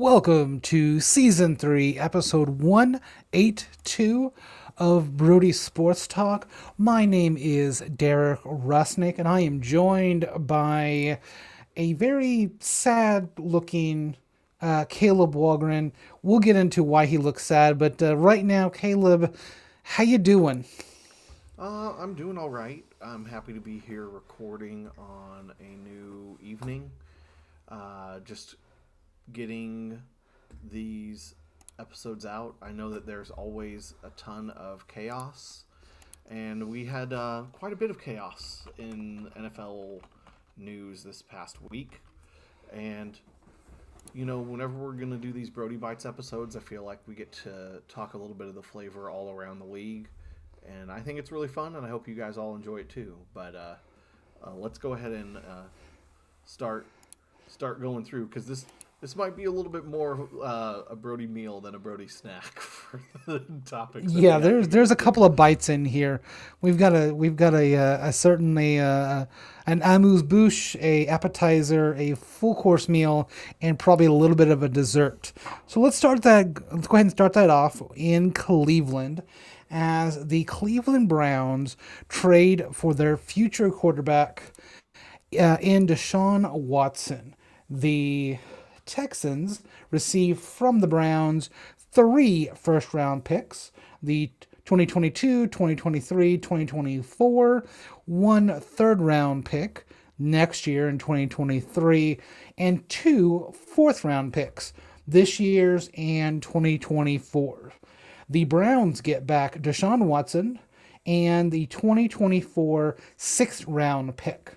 Welcome to season three, episode 182 of Brody Sports Talk. My name is Derek Rusnick, and I am joined by a very sad looking uh, Caleb Walgren. We'll get into why he looks sad, but uh, right now, Caleb, how you doing? Uh, I'm doing all right. I'm happy to be here recording on a new evening. Uh, just getting these episodes out. I know that there's always a ton of chaos, and we had uh, quite a bit of chaos in NFL news this past week. And, you know, whenever we're going to do these Brody Bites episodes, I feel like we get to talk a little bit of the flavor all around the league. And I think it's really fun, and I hope you guys all enjoy it too. But uh, uh, let's go ahead and uh, start start going through because this this might be a little bit more uh, a Brody meal than a Brody snack for the topics. Yeah, there's there's a couple of bites in here. We've got a we've got a, a, a certainly uh, an amuse bouche, a appetizer, a full course meal, and probably a little bit of a dessert. So let's start that. Let's go ahead and start that off in Cleveland, as the Cleveland Browns trade for their future quarterback uh, in Deshaun Watson. The Texans receive from the Browns three first round picks the 2022, 2023, 2024, one third round pick next year in 2023, and two fourth round picks this year's and 2024. The Browns get back Deshaun Watson and the 2024 sixth round pick.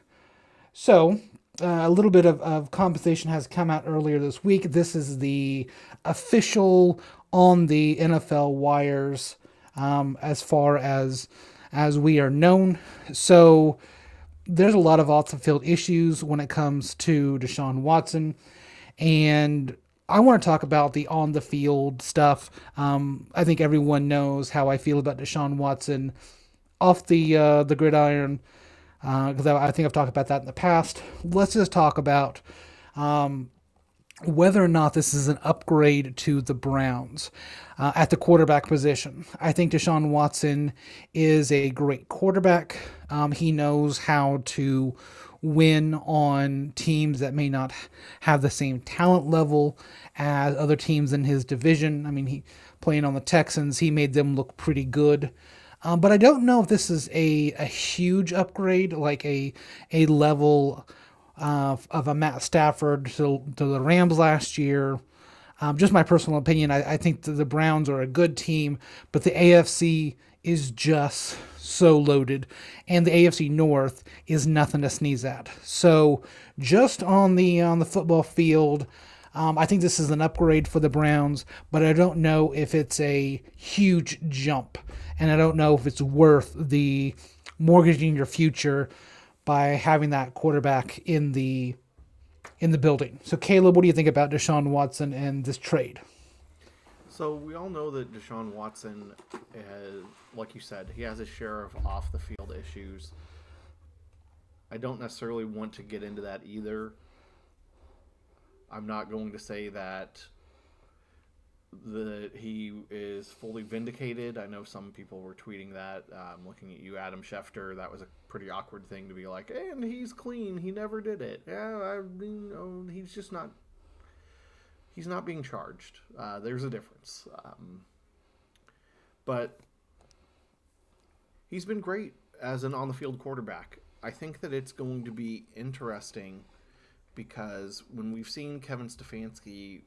So a little bit of, of compensation has come out earlier this week. This is the official on the NFL wires um, as far as as we are known. So there's a lot of off the field issues when it comes to Deshaun Watson, and I want to talk about the on the field stuff. Um, I think everyone knows how I feel about Deshaun Watson off the uh, the gridiron because uh, I think I've talked about that in the past. Let's just talk about um, whether or not this is an upgrade to the Browns uh, at the quarterback position. I think Deshaun Watson is a great quarterback. Um, he knows how to win on teams that may not have the same talent level as other teams in his division. I mean, he playing on the Texans, he made them look pretty good. Um, but I don't know if this is a, a huge upgrade, like a a level uh, of a Matt Stafford to, to the Rams last year. Um, just my personal opinion, I, I think the Browns are a good team, but the AFC is just so loaded, and the AFC North is nothing to sneeze at. So just on the on the football field, um, I think this is an upgrade for the Browns, but I don't know if it's a huge jump and I don't know if it's worth the mortgaging your future by having that quarterback in the in the building. So Caleb, what do you think about Deshaun Watson and this trade? So we all know that Deshaun Watson, has, like you said, he has a share of off the field issues. I don't necessarily want to get into that either. I'm not going to say that that he is fully vindicated. I know some people were tweeting that. Um, looking at you, Adam Schefter, that was a pretty awkward thing to be like, and he's clean. He never did it. Yeah, I mean, oh, he's just not. He's not being charged. Uh, there's a difference. Um, but he's been great as an on the field quarterback. I think that it's going to be interesting because when we've seen Kevin Stefanski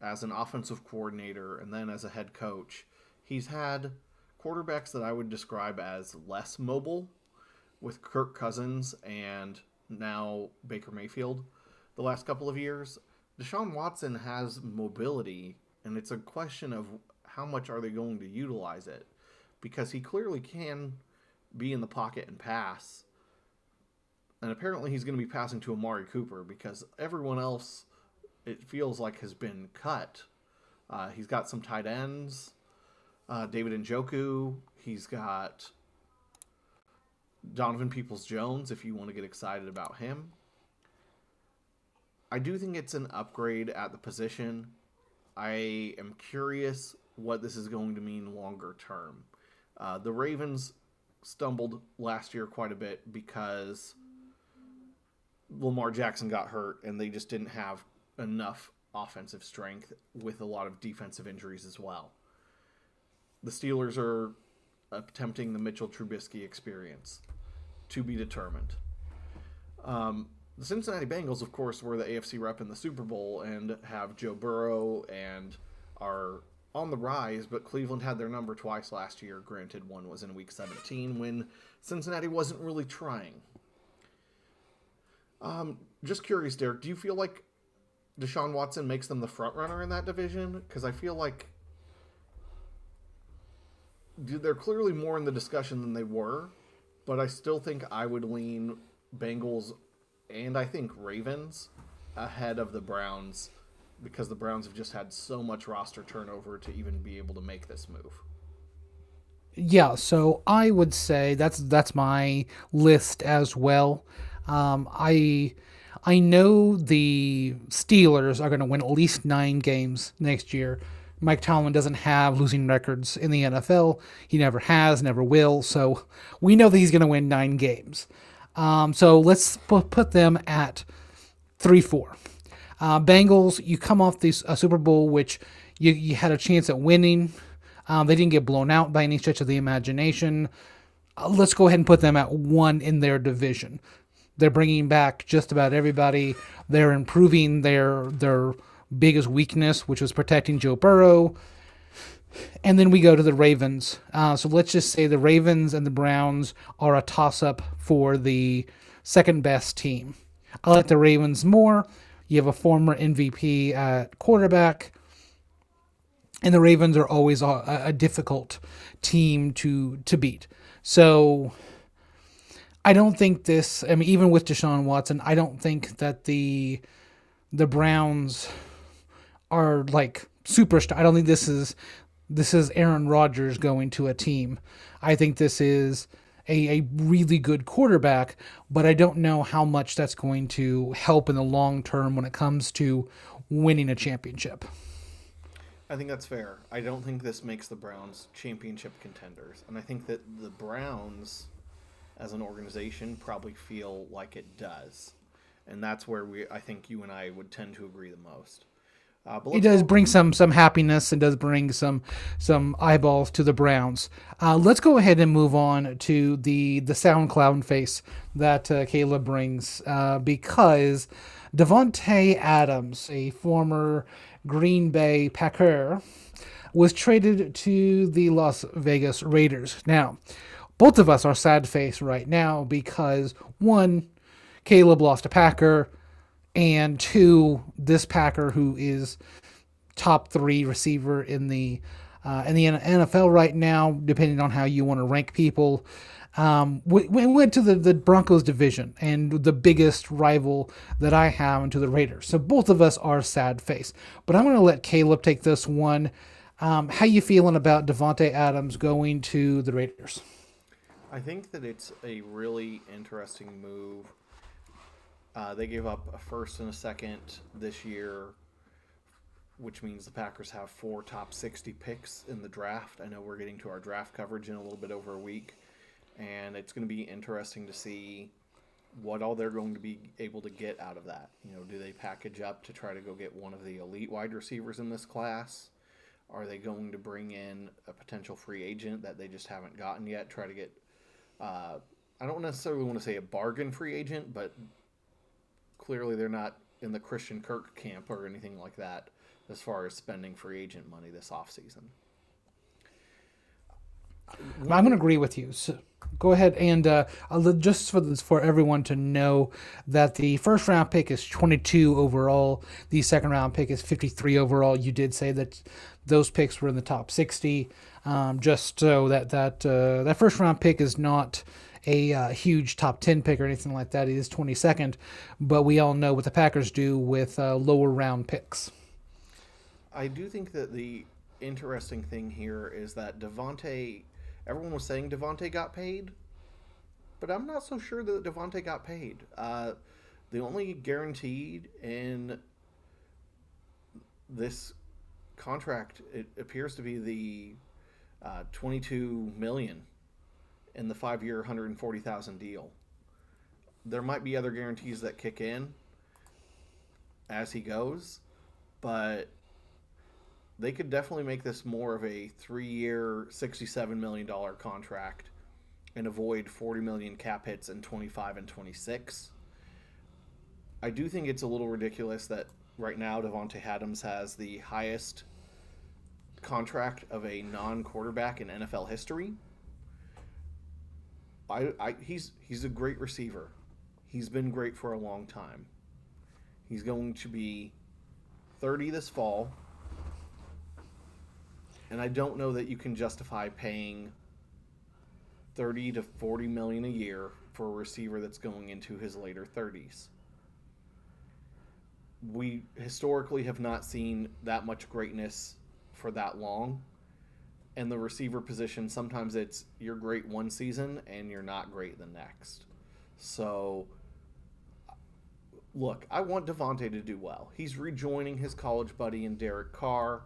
as an offensive coordinator and then as a head coach, he's had quarterbacks that I would describe as less mobile with Kirk Cousins and now Baker Mayfield the last couple of years. Deshaun Watson has mobility, and it's a question of how much are they going to utilize it because he clearly can be in the pocket and pass. And apparently he's going to be passing to Amari Cooper because everyone else it feels like has been cut. Uh, he's got some tight ends, uh, David Njoku. He's got Donovan Peoples Jones. If you want to get excited about him, I do think it's an upgrade at the position. I am curious what this is going to mean longer term. Uh, the Ravens stumbled last year quite a bit because Lamar Jackson got hurt and they just didn't have enough offensive strength with a lot of defensive injuries as well. The Steelers are attempting the Mitchell Trubisky experience to be determined. Um, the Cincinnati Bengals, of course, were the AFC rep in the Super Bowl and have Joe Burrow and are on the rise, but Cleveland had their number twice last year. Granted, one was in week 17 when Cincinnati wasn't really trying. Um, just curious, Derek, do you feel like Deshaun Watson makes them the front runner in that division? Because I feel like they're clearly more in the discussion than they were, but I still think I would lean Bengals and I think Ravens ahead of the Browns because the Browns have just had so much roster turnover to even be able to make this move. Yeah, so I would say that's that's my list as well. Um, I I know the Steelers are going to win at least nine games next year. Mike Tomlin doesn't have losing records in the NFL. He never has, never will. So we know that he's going to win nine games. Um, so let's put them at three four. Uh, Bengals, you come off this uh, Super Bowl, which you, you had a chance at winning. Um, they didn't get blown out by any stretch of the imagination. Uh, let's go ahead and put them at one in their division. They're bringing back just about everybody. They're improving their their biggest weakness, which was protecting Joe Burrow. And then we go to the Ravens. Uh, so let's just say the Ravens and the Browns are a toss up for the second best team. I like the Ravens more. You have a former MVP at quarterback. And the Ravens are always a, a difficult team to to beat. So I don't think this. I mean, even with Deshaun Watson, I don't think that the the Browns are like superstar. I don't think this is this is Aaron Rodgers going to a team. I think this is a, a really good quarterback, but I don't know how much that's going to help in the long term when it comes to winning a championship. I think that's fair. I don't think this makes the Browns championship contenders. And I think that the Browns as an organization probably feel like it does. And that's where we I think you and I would tend to agree the most. Uh, it does bring some some happiness and does bring some some eyeballs to the Browns. Uh, let's go ahead and move on to the the SoundCloud face that uh, Caleb brings uh, because Davante Adams, a former Green Bay Packer, was traded to the Las Vegas Raiders. Now, both of us are sad face right now because one, Caleb lost a Packer, and two, this Packer who is top three receiver in the uh, in the NFL right now, depending on how you want to rank people. Um, we, we, went to the, the Broncos division and the biggest rival that I have into the Raiders. So both of us are sad face. But I'm going to let Caleb take this one. Um, how you feeling about Davante Adams going to the Raiders? I think that it's a really interesting move. Uh, they gave up a first and a second this year, which means the Packers have four top 60 picks in the draft. I know we're getting to our draft coverage in a little bit over a week, and it's going to be interesting to see what all they're going to be able to get out of that. You know, do they package up to try to go get one of the elite wide receivers in this class? Are they going to bring in a potential free agent that they just haven't gotten yet, try to get uh, I don't necessarily want to say a bargain free agent, but clearly they're not in the Christian Kirk camp or anything like that as far as spending free agent money this offseason. I'm going to agree with you. So go ahead and uh, just for this, for everyone to know that the first round pick is 22 overall. The second round pick is 53 overall. You did say that those picks were in the top 60. Um, just so that that uh, that first round pick is not a uh, huge top 10 pick or anything like that. It is 22nd, but we all know what the Packers do with uh, lower round picks. I do think that the interesting thing here is that Davante, everyone was saying Davante got paid, but I'm not so sure that Davante got paid. Uh, the only guaranteed in this contract it appears to be the uh, 22 million in the five year 140,000 deal. There might be other guarantees that kick in as he goes, but they could definitely make this more of a three year, $67 million contract and avoid 40 million cap hits in 25 and 26. I do think it's a little ridiculous that right now Davante Adams has the highest contract of a non-quarterback in NFL history. I, I he's he's a great receiver. He's been great for a long time. He's going to be 30 this fall. And I don't know that you can justify paying 30 to 40 million a year for a receiver that's going into his later 30s. We historically have not seen that much greatness for that long. And the receiver position, sometimes it's you're great one season and you're not great the next. So, look, I want Davante to do well. He's rejoining his college buddy in Derek Carr.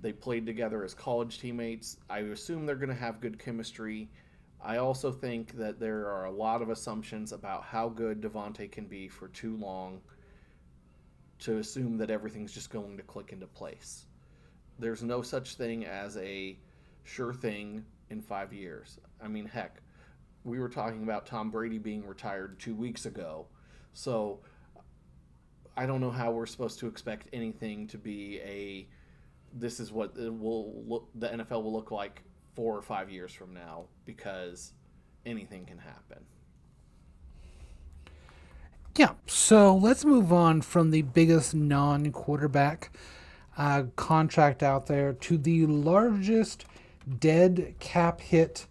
They played together as college teammates. I assume they're going to have good chemistry. I also think that there are a lot of assumptions about how good Davante can be for too long to assume that everything's just going to click into place. There's no such thing as a sure thing in five years. I mean, heck, we were talking about Tom Brady being retired two weeks ago. So I don't know how we're supposed to expect anything to be a this is what will look the NFL will look like four or five years from now because anything can happen. Yeah, so let's move on from the biggest non quarterback uh, contract out there to the largest dead cap hit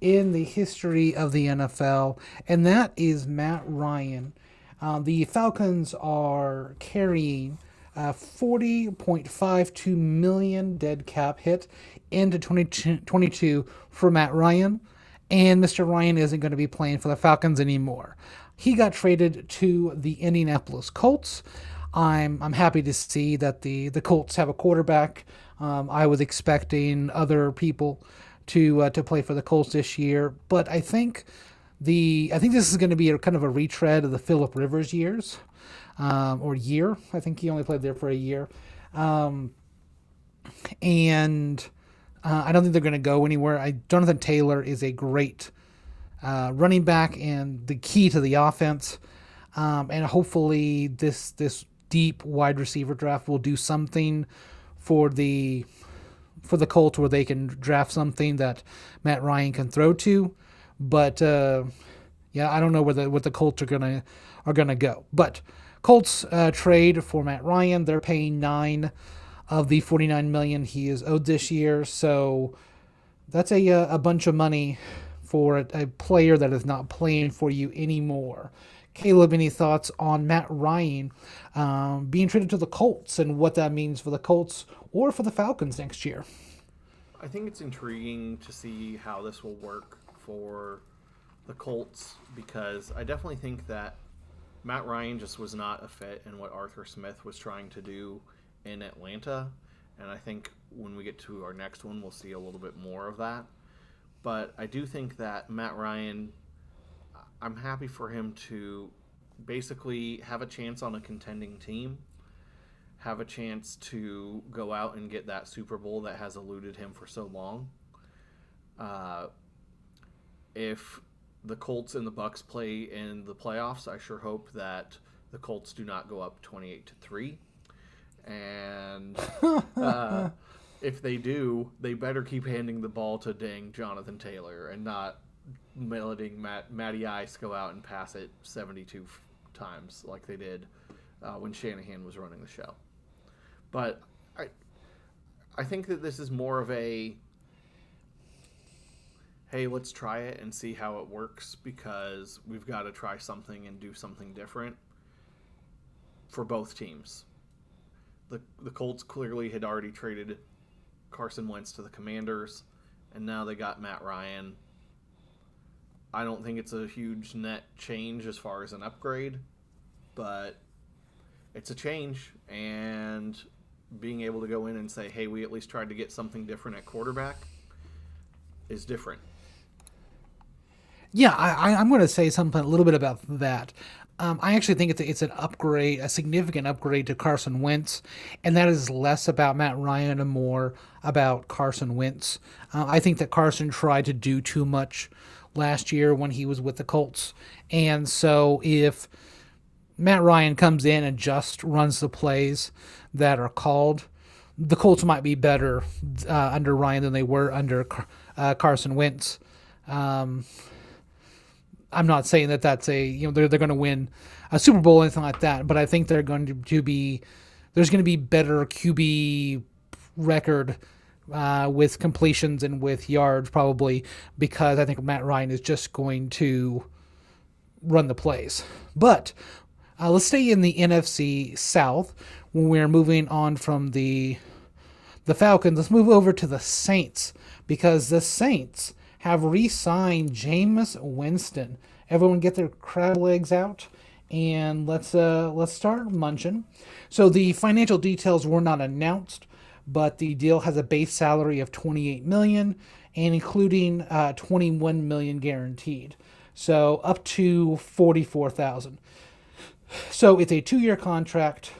in the history of the NFL, and that is Matt Ryan. Uh, the Falcons are carrying uh, 40.52 million dead cap hit into 2022 for Matt Ryan, and Mr. Ryan isn't going to be playing for the Falcons anymore. He got traded to the Indianapolis Colts. I'm I'm happy to see that the the Colts have a quarterback. Um, I was expecting other people to uh, to play for the Colts this year, but I think the I think this is going to be a kind of a retread of the Philip Rivers years um, or year. I think he only played there for a year, um, and uh, I don't think they're going to go anywhere. I, Jonathan Taylor is a great uh, running back and the key to the offense. Um, and hopefully this this deep wide receiver draft will do something for the for the Colts where they can draft something that Matt Ryan can throw to. But uh, yeah, I don't know where the what the Colts are gonna are gonna go. But Colts uh, trade for Matt Ryan. They're paying nine of the 49 million he is owed this year. So that's a uh, a bunch of money for a, a player that is not playing for you anymore. Caleb, any thoughts on Matt Ryan um, being traded to the Colts and what that means for the Colts or for the Falcons next year? I think it's intriguing to see how this will work for the Colts because I definitely think that Matt Ryan just was not a fit in what Arthur Smith was trying to do in Atlanta. And I think when we get to our next one, we'll see a little bit more of that. But I do think that Matt Ryan I'm happy for him to basically have a chance on a contending team, have a chance to go out and get that Super Bowl that has eluded him for so long. Uh, if the Colts and the Bucks play in the playoffs, I sure hope that the Colts do not go up 28 to 3. And uh, if they do, they better keep handing the ball to dang Jonathan Taylor and not letting Matt, Matty Ice go out and pass it 72 f- times like they did uh, when Shanahan was running the show. But I, I think that this is more of a hey, let's try it and see how it works because we've got to try something and do something different for both teams. The, the Colts clearly had already traded Carson Wentz to the Commanders, and now they got Matt Ryan I don't think it's a huge net change as far as an upgrade. but it's a change, and being able to go in and say, "Hey, we at least tried to get something different at quarterback," is different. Yeah, I, am going to say something a little bit about that. Um, I actually think it's, a, it's an upgrade, a significant upgrade to Carson Wentz, and that is less about Matt Ryan and more about Carson Wentz. Uh, I think that Carson tried to do too much last year when he was with the Colts, and so if Matt Ryan comes in and just runs the plays that are called, the Colts might be better uh, under Ryan than they were under uh, Carson Wentz. Um, I'm not saying that that's a you know they're they're going to win a Super Bowl or anything like that, but I think they're going to, to be there's going to be better QB record uh, with completions and with yards probably because I think Matt Ryan is just going to run the plays. But uh, let's stay in the NFC South when we're moving on from the the Falcons. Let's move over to the Saints because the Saints have re-signed Jameis Winston. Everyone get their crab legs out and let's uh, let's start munching. So the financial details were not announced, but the deal has a base salary of 28 million and including uh, 21 million guaranteed. So up to 44,000. So it's a two-year contract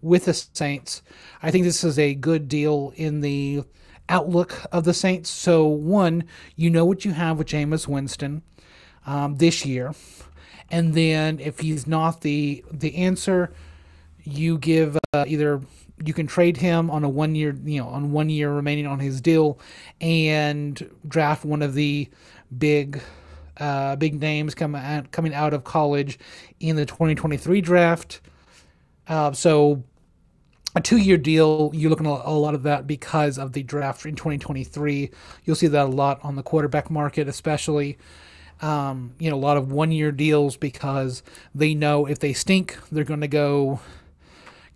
with the Saints. I think this is a good deal in the outlook of the Saints. So, one, you know what you have with Jameis Winston um, this year, and then if he's not the the answer, you give uh, either you can trade him on a one year you know on one year remaining on his deal, and draft one of the big. Uh, big names coming out, coming out of college in the 2023 draft. Uh, so a two year deal, you're looking at a lot of that because of the draft in 2023. You'll see that a lot on the quarterback market, especially. Um, you know, a lot of one year deals because they know if they stink, they're going to go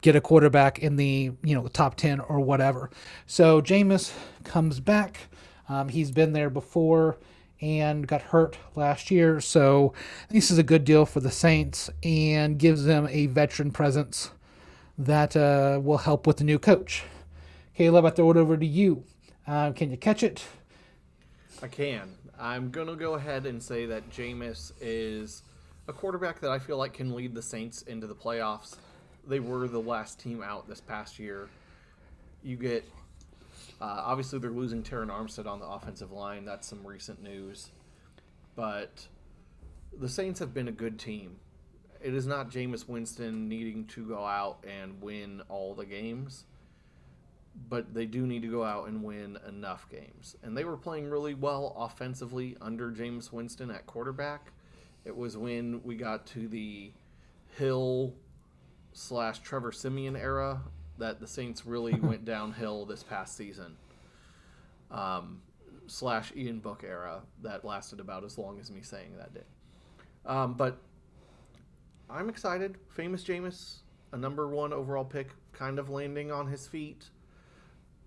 get a quarterback in the, you know, the top 10 or whatever. So Jameis comes back. Um, he's been there before and got hurt last year. So this is a good deal for the Saints and gives them a veteran presence that uh, will help with the new coach. Caleb, I throw it over to you. Uh, can you catch it? I can. I'm to go ahead and say that Jameis is a quarterback that I feel like can lead the Saints into the playoffs. They were the last team out this past year. You get, uh, obviously, they're losing Terron Armstead on the offensive line. That's some recent news. But the Saints have been a good team it is not Jameis Winston needing to go out and win all the games, but they do need to go out and win enough games. And they were playing really well offensively under Jameis Winston at quarterback. It was when we got to the Hill slash Trevor Siemian era that the Saints really went downhill this past season. Um, slash Ian Book era that lasted about as long as me saying that did. Um, but I'm excited. Famous Jameis, a number one overall pick, kind of landing on his feet.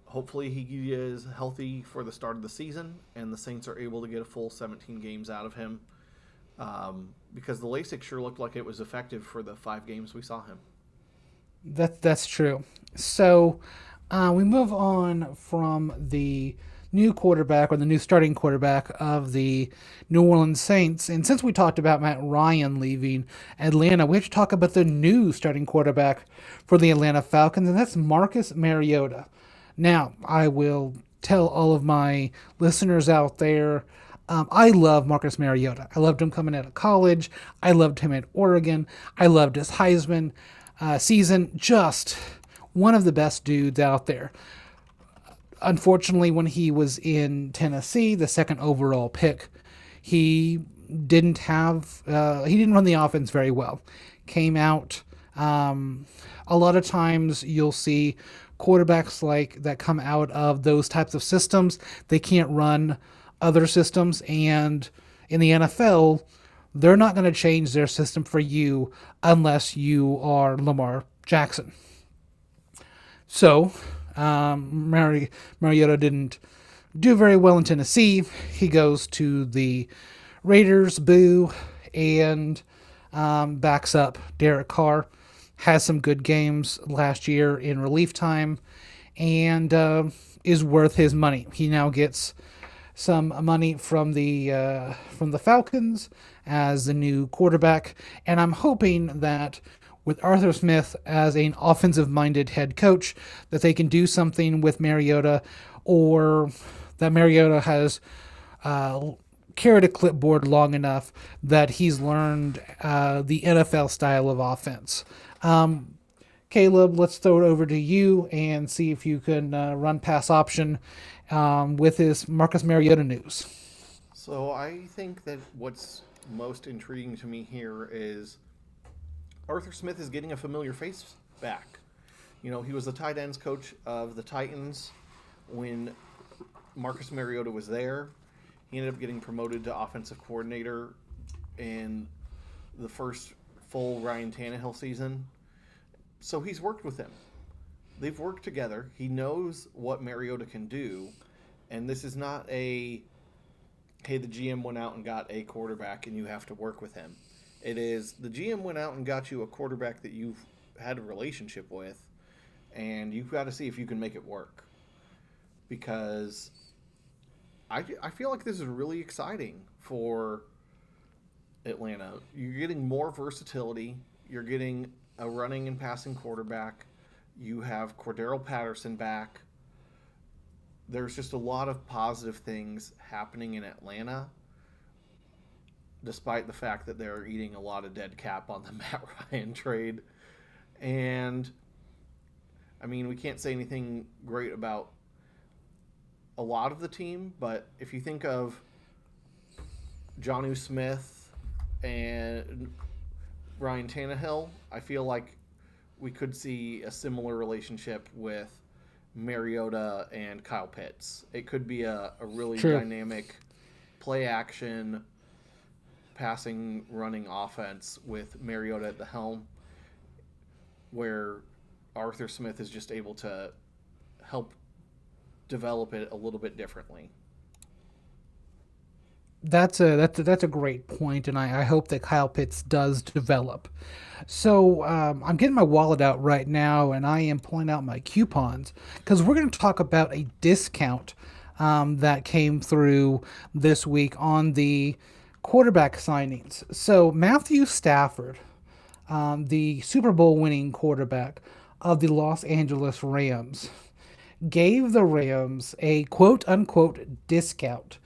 Hopefully, he is healthy for the start of the season, and the Saints are able to get a full 17 games out of him. Um, because the LASIK sure looked like it was effective for the five games we saw him. That that's true. So uh, we move on from the new quarterback or the new starting quarterback of the New Orleans Saints. And since we talked about Matt Ryan leaving Atlanta, we have to talk about the new starting quarterback for the Atlanta Falcons, and that's Marcus Mariota. Now, I will tell all of my listeners out there. Um, I love Marcus Mariota. I loved him coming out of college. I loved him at Oregon. I loved his Heisman uh, season. Just one of the best dudes out there unfortunately, when he was in Tennessee, the second overall pick, he didn't have uh, he didn't run the offense very well. Came out um, a lot of times you'll see quarterbacks like that come out of those types of systems. They can't run other systems, and in the NFL, they're not going to change their system for you unless you are Lamar Jackson. So um, Mari- Mariota didn't do very well in Tennessee. He goes to the Raiders, boo, and um, backs up Derek Carr. Has some good games last year in relief time, and uh, is worth his money. He now gets some money from the uh, from the Falcons as the new quarterback, and I'm hoping that with Arthur Smith as an offensive minded head coach that they can do something with Mariota, or that Mariota has uh, carried a clipboard long enough that he's learned uh, the NFL style of offense. Um, Caleb, let's throw it over to you and see if you can uh, run pass option um, with this Marcus Mariota news. So I think that what's most intriguing to me here is Arthur Smith is getting a familiar face back. You know, he was the tight ends coach of the Titans when Marcus Mariota was there. He ended up getting promoted to offensive coordinator in the first full Ryan Tannehill season. So he's worked with him. They've worked together. He knows what Mariota can do. And this is not a, hey, the GM went out and got a quarterback and you have to work with him. It is the GM went out and got you a quarterback that you've had a relationship with, and you've got to see if you can make it work. Because I, I feel like this is really exciting for Atlanta. You're getting more versatility. You're getting a running and passing quarterback. You have Cordarrelle Patterson back. There's just a lot of positive things happening in Atlanta, despite the fact that they're eating a lot of dead cap on the Matt Ryan trade. And I mean, we can't say anything great about a lot of the team, but if you think of Jonnu Smith and Ryan Tannehill, I feel like we could see a similar relationship with Mariota and Kyle Pitts. It could be a, a really True. dynamic play action, passing, running offense with Mariota at the helm, where Arthur Smith is just able to help develop it a little bit differently. That's a that's a, that's a great point, and I, I hope that Kyle Pitts does develop. So um, I'm getting my wallet out right now, and I am pulling out my coupons because we're going to talk about a discount um, that came through this week on the quarterback signings. So Matthew Stafford, um, the Super Bowl winning quarterback of the Los Angeles Rams, gave the Rams a quote unquote discount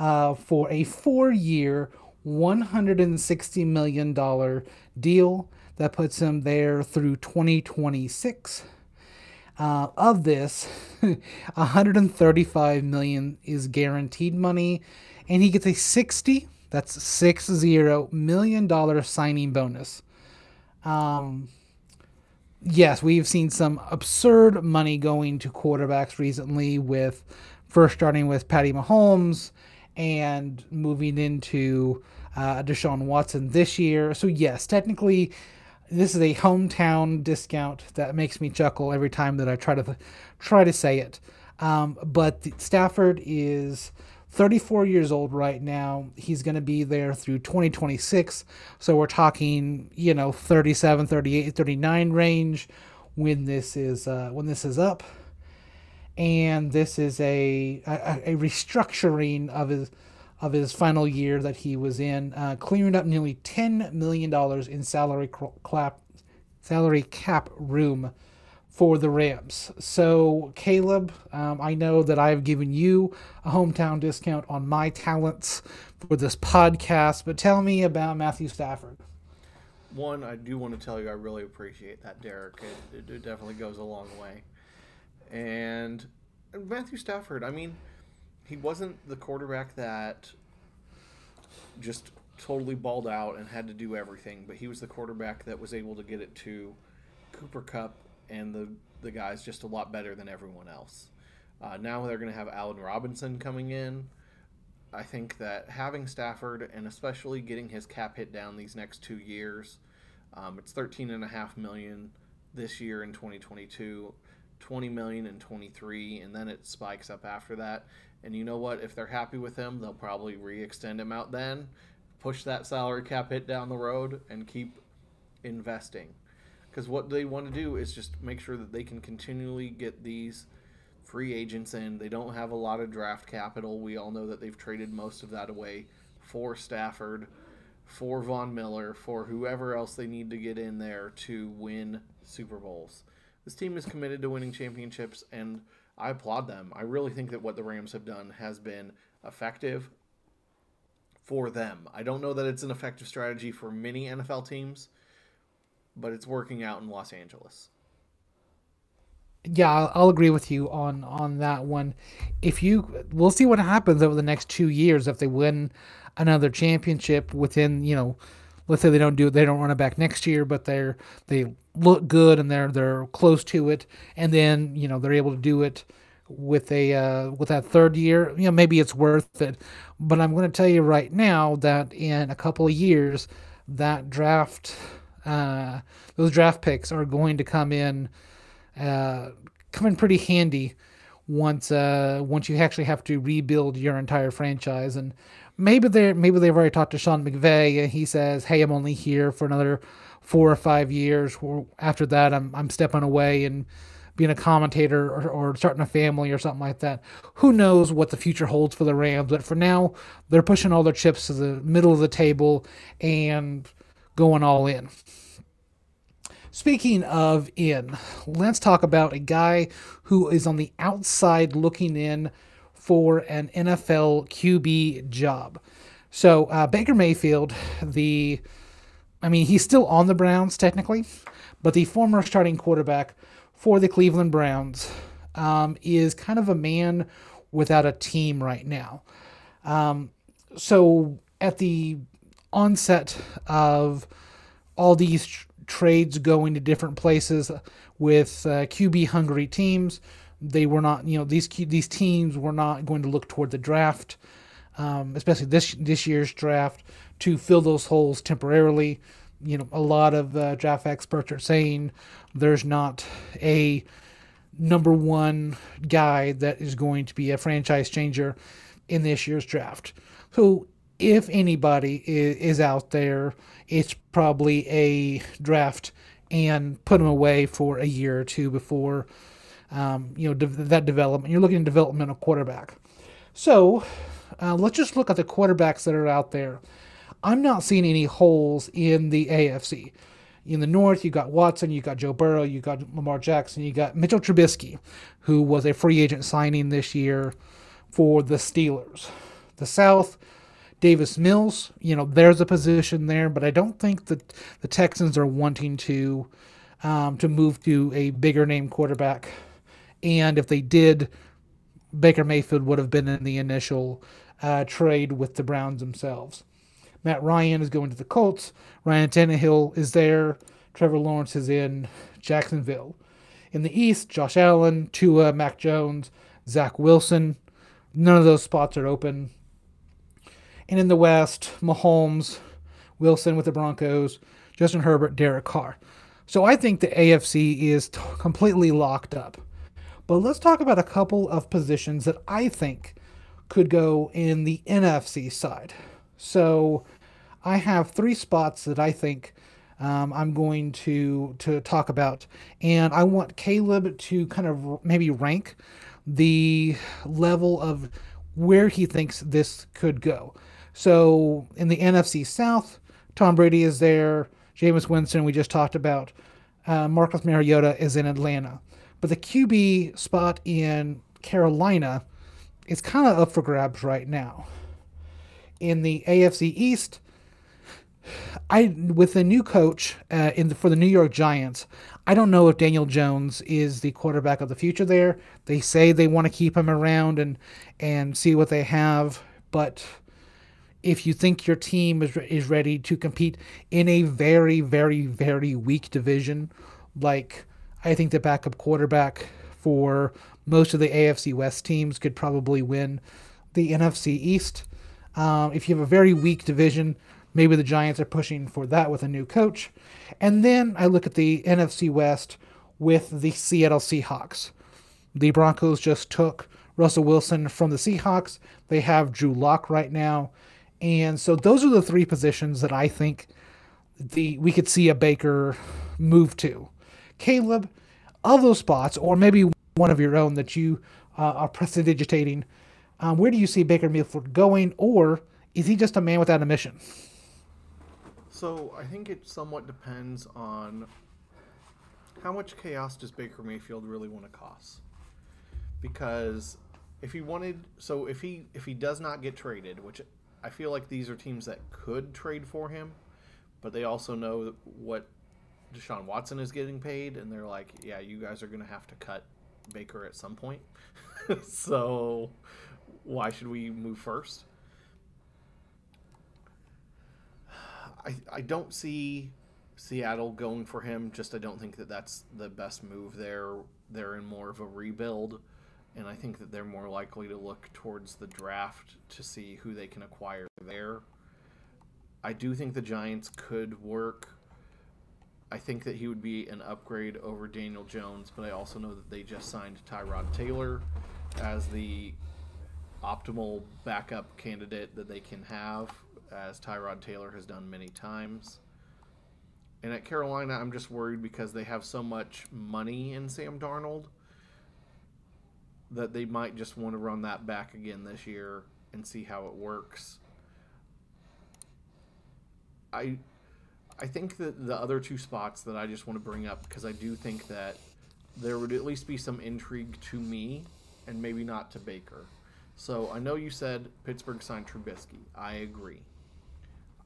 uh, for a four year, $160 million deal that puts him there through 2026. Uh, of this, 135 million is guaranteed money, and he gets a 60 that's six zero million dollar signing bonus. Um, yes, we've seen some absurd money going to quarterbacks recently, with first starting with Patty Mahomes and moving into uh, Deshaun Watson this year. So yes, technically, this is a hometown discount that makes me chuckle every time that I try to try to say it. Um, but Stafford is 34 years old right now. He's going to be there through 2026. So we're talking, you know, 37, 38, 39 range when this is uh, when this is up. And this is a, a, a restructuring of his of his final year that he was in, uh, clearing up nearly $10 million in salary cap, salary cap room for the Rams. So, Caleb, um, I know that I've given you a hometown discount on my talents for this podcast, but tell me about Matthew Stafford. One, I do want to tell you I really appreciate that, Derek. It, it definitely goes a long way. And Matthew Stafford, I mean, he wasn't the quarterback that just totally balled out and had to do everything, but he was the quarterback that was able to get it to Cooper Kupp and the the guys just a lot better than everyone else. Uh, now they're going to have Allen Robinson coming in. I think that having Stafford and especially getting his cap hit down these next two years, um, it's thirteen and a half million this year in 2022, 20 million in 23, and then it spikes up after that. And you know what? If they're happy with him, they'll probably re-extend him out then. push that salary cap hit down the road and keep investing. Because what they want to do is just make sure that they can continually get these free agents in. They don't have a lot of draft capital. We all know that they've traded most of that away for Stafford, for Von Miller, for whoever else they need to get in there to win Super Bowls. This team is committed to winning championships, and I applaud them. I really think that what the Rams have done has been effective for them. I don't know that it's an effective strategy for many NFL teams, but it's working out in Los Angeles yeah, I'll, agree with you on on that one. If you, we'll see what happens over the next two years if they win another championship within, you know, let's say they don't do they don't run it back next year, but they're they look good and they're they're close to it, and then you know they're able to do it with a uh, with that third year. You know, maybe it's worth it. But I'm going to tell you right now that in a couple of years, that draft, uh, those draft picks are going to come in uh, come in pretty handy once uh, once you actually have to rebuild your entire franchise. And maybe they maybe they've already talked to Sean McVay and he says, "Hey, I'm only here for another four or five years. After that, I'm I'm stepping away and." being a commentator or, or, starting a family or something like that. Who knows what the future holds for the Rams? But for now, they're pushing all their chips to the middle of the table and going all in. Speaking of in, let's talk about a guy who is on the outside looking in for an NFL QB job. So uh, Baker Mayfield, the, I mean, he's still on the Browns technically, but the former starting quarterback for the Cleveland Browns um, is kind of a man without a team right now. Um, so at the onset of all these trades going to different places with uh, QB hungry teams. They were not, you know, these these teams were not going to look toward the draft, um, especially this this year's draft, to fill those holes temporarily. You know, a lot of uh, draft experts are saying there's not a number one guy that is going to be a franchise changer in this year's draft. So if anybody is, is out there, it's probably a draft and put them away for a year or two before um, you know de- that development. You're looking at developmental quarterback. So uh, let's just look at the quarterbacks that are out there. I'm not seeing any holes in the AFC. In the North, you got Watson, you got Joe Burrow, you got Lamar Jackson, you got Mitchell Trubisky, who was a free agent signing this year for the Steelers. The South, Davis Mills, you know, there's a position there, but I don't think that the Texans are wanting to um, to move to a bigger name quarterback. And if they did, Baker Mayfield would have been in the initial uh, trade with the Browns themselves. Matt Ryan is going to the Colts. Ryan Tannehill is there. Trevor Lawrence is in Jacksonville. In the East, Josh Allen, Tua, Mac Jones, Zach Wilson. None of those spots are open. And in the West, Mahomes, Wilson with the Broncos, Justin Herbert, Derek Carr. So I think the AFC is t- completely locked up. But let's talk about a couple of positions that I think could go in the NFC side. So I have three spots that I think um, I'm going to to talk about, and I want Caleb to kind of maybe rank the level of where he thinks this could go. So in the NFC South, Tom Brady is there. Jameis Winston, we just talked about. Uh, Marcus Mariota is in Atlanta. But the QB spot in Carolina is kind of up for grabs right now. In the AFC East, I with the new coach uh, in the, for the New York Giants, I don't know if Daniel Jones is the quarterback of the future. There, they say they want to keep him around and and see what they have, but if you think your team is, is ready to compete in a very, very, very weak division, like I think the backup quarterback for most of the AFC West teams could probably win the NFC East. Um, if you have a very weak division, maybe the Giants are pushing for that with a new coach. And then I look at the NFC West with the Seattle Seahawks. The Broncos just took Russell Wilson from the Seahawks. They have Drew Lock right now And so those are the three positions that I think the we could see a Baker move to. Caleb, of those spots, or maybe one of your own that you uh, are prestidigitating, um, where do you see Baker Mayfield going, or is he just a man without a mission? So I think it somewhat depends on how much chaos does Baker Mayfield really want to cause? Because if he wanted, so if he if he does not get traded, which I feel like these are teams that could trade for him, but they also know what Deshaun Watson is getting paid, and they're like, yeah, you guys are going to have to cut Baker at some point. so why should we move first? I, I don't see Seattle going for him. Just I don't think that that's the best move there. They're in more of a rebuild, and I think that they're more likely to look towards the draft to see who they can acquire there. I do think the Giants could work. I think that he would be an upgrade over Daniel Jones, but I also know that they just signed Tyrod Taylor as the optimal backup candidate that they can have, as Tyrod Taylor has done many times. And at Carolina, I'm just worried because they have so much money in Sam Darnold that they might just want to run that back again this year and see how it works. I I think that the other two spots that I just want to bring up because I do think that there would at least be some intrigue to me and maybe not to Baker. So I know you said Pittsburgh signed Trubisky. I agree.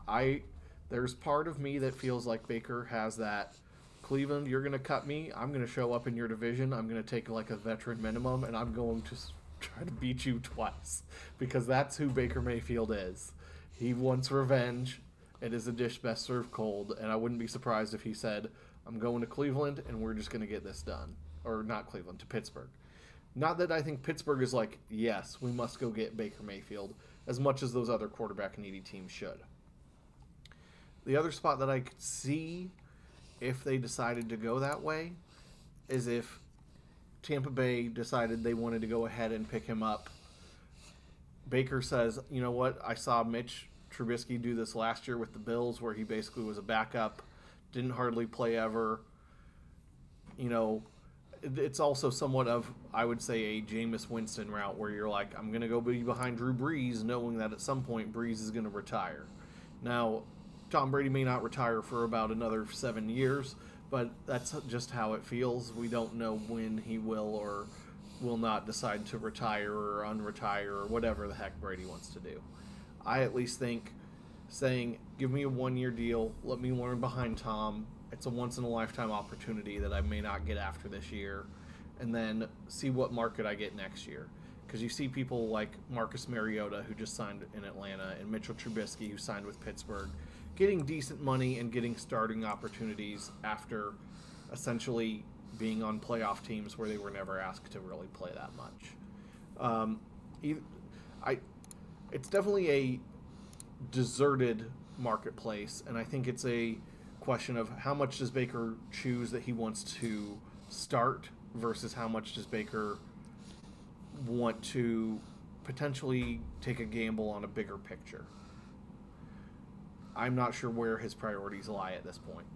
I there's part of me that feels like Baker has that Cleveland, you're going to cut me. I'm going to show up in your division. I'm going to take like a veteran minimum and I'm going to try to beat you twice because that's who Baker Mayfield is. He wants revenge it is a dish best served cold, and I wouldn't be surprised if he said, I'm going to Cleveland and we're just going to get this done. Or not Cleveland, to Pittsburgh. Not that I think Pittsburgh is like, yes, we must go get Baker Mayfield, as much as those other quarterback needy teams should. The other spot that I could see if they decided to go that way is if Tampa Bay decided they wanted to go ahead and pick him up. Baker says, you know what, I saw Mitch Trubisky do this last year with the Bills, where he basically was a backup, didn't hardly play ever. You know, it's also somewhat of, I would say, a Jameis Winston route where you're like, I'm to go be behind Drew Brees, knowing that at some point Brees is to retire. Now, Tom Brady may not retire for about another seven years, but that's just how it feels. We don't know when he will or will not decide to retire or unretire or whatever the heck Brady wants to do. I at least think saying, give me a one year deal, let me learn behind Tom. It's a once in a lifetime opportunity that I may not get after this year, and then see what market I get next year. Because you see people like Marcus Mariota, who just signed in Atlanta, and Mitchell Trubisky, who signed with Pittsburgh, getting decent money and getting starting opportunities after essentially being on playoff teams where they were never asked to really play that much. Um, I it's definitely a deserted marketplace, and I think it's a question of how much does Baker choose that he wants to start versus how much does Baker want to potentially take a gamble on a bigger picture. I'm not sure where his priorities lie at this point.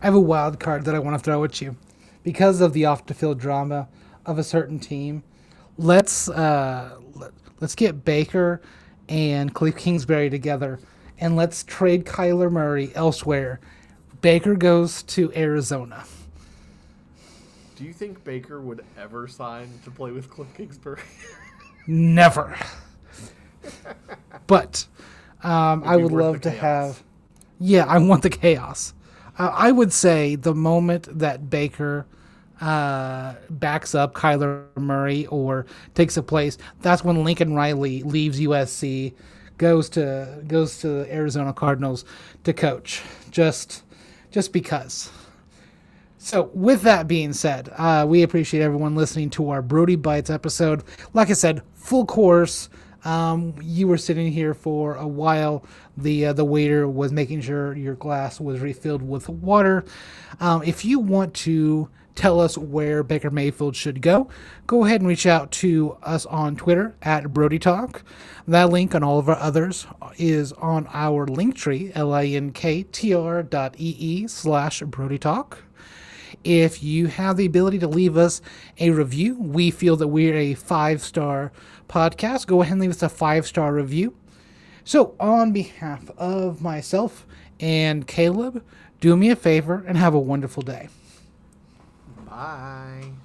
I have a wild card that I want to throw at you. Because of the off the field drama of a certain team, let's uh, let, us get Baker and Cliff Kingsbury together, and let's trade Kyler Murray elsewhere. Baker goes to Arizona. Do you think Baker would ever sign to play with Cliff Kingsbury? Never. but um, I would love to have. Yeah, I want the chaos. Uh, I would say the moment that Baker uh, backs up Kyler Murray or takes a place, that's when Lincoln Riley leaves USC, goes to goes to the Arizona Cardinals to coach. Just just because. So, with that being said, uh, we appreciate everyone listening to our Brody Bites episode. Like I said, full course. Um, you were sitting here for a while. The uh, the waiter was making sure your glass was refilled with water. Um, if you want to tell us where Baker Mayfield should go, go ahead and reach out to us on Twitter at Brody Talk. That link and all of our others is on our link tree, L-I-N-K-T-R dot E-E slash Brody Talk. If you have the ability to leave us a review, we feel that we're a five star podcast. Go ahead and leave us a five star review. So, on behalf of myself and Caleb, do me a favor and have a wonderful day. Bye.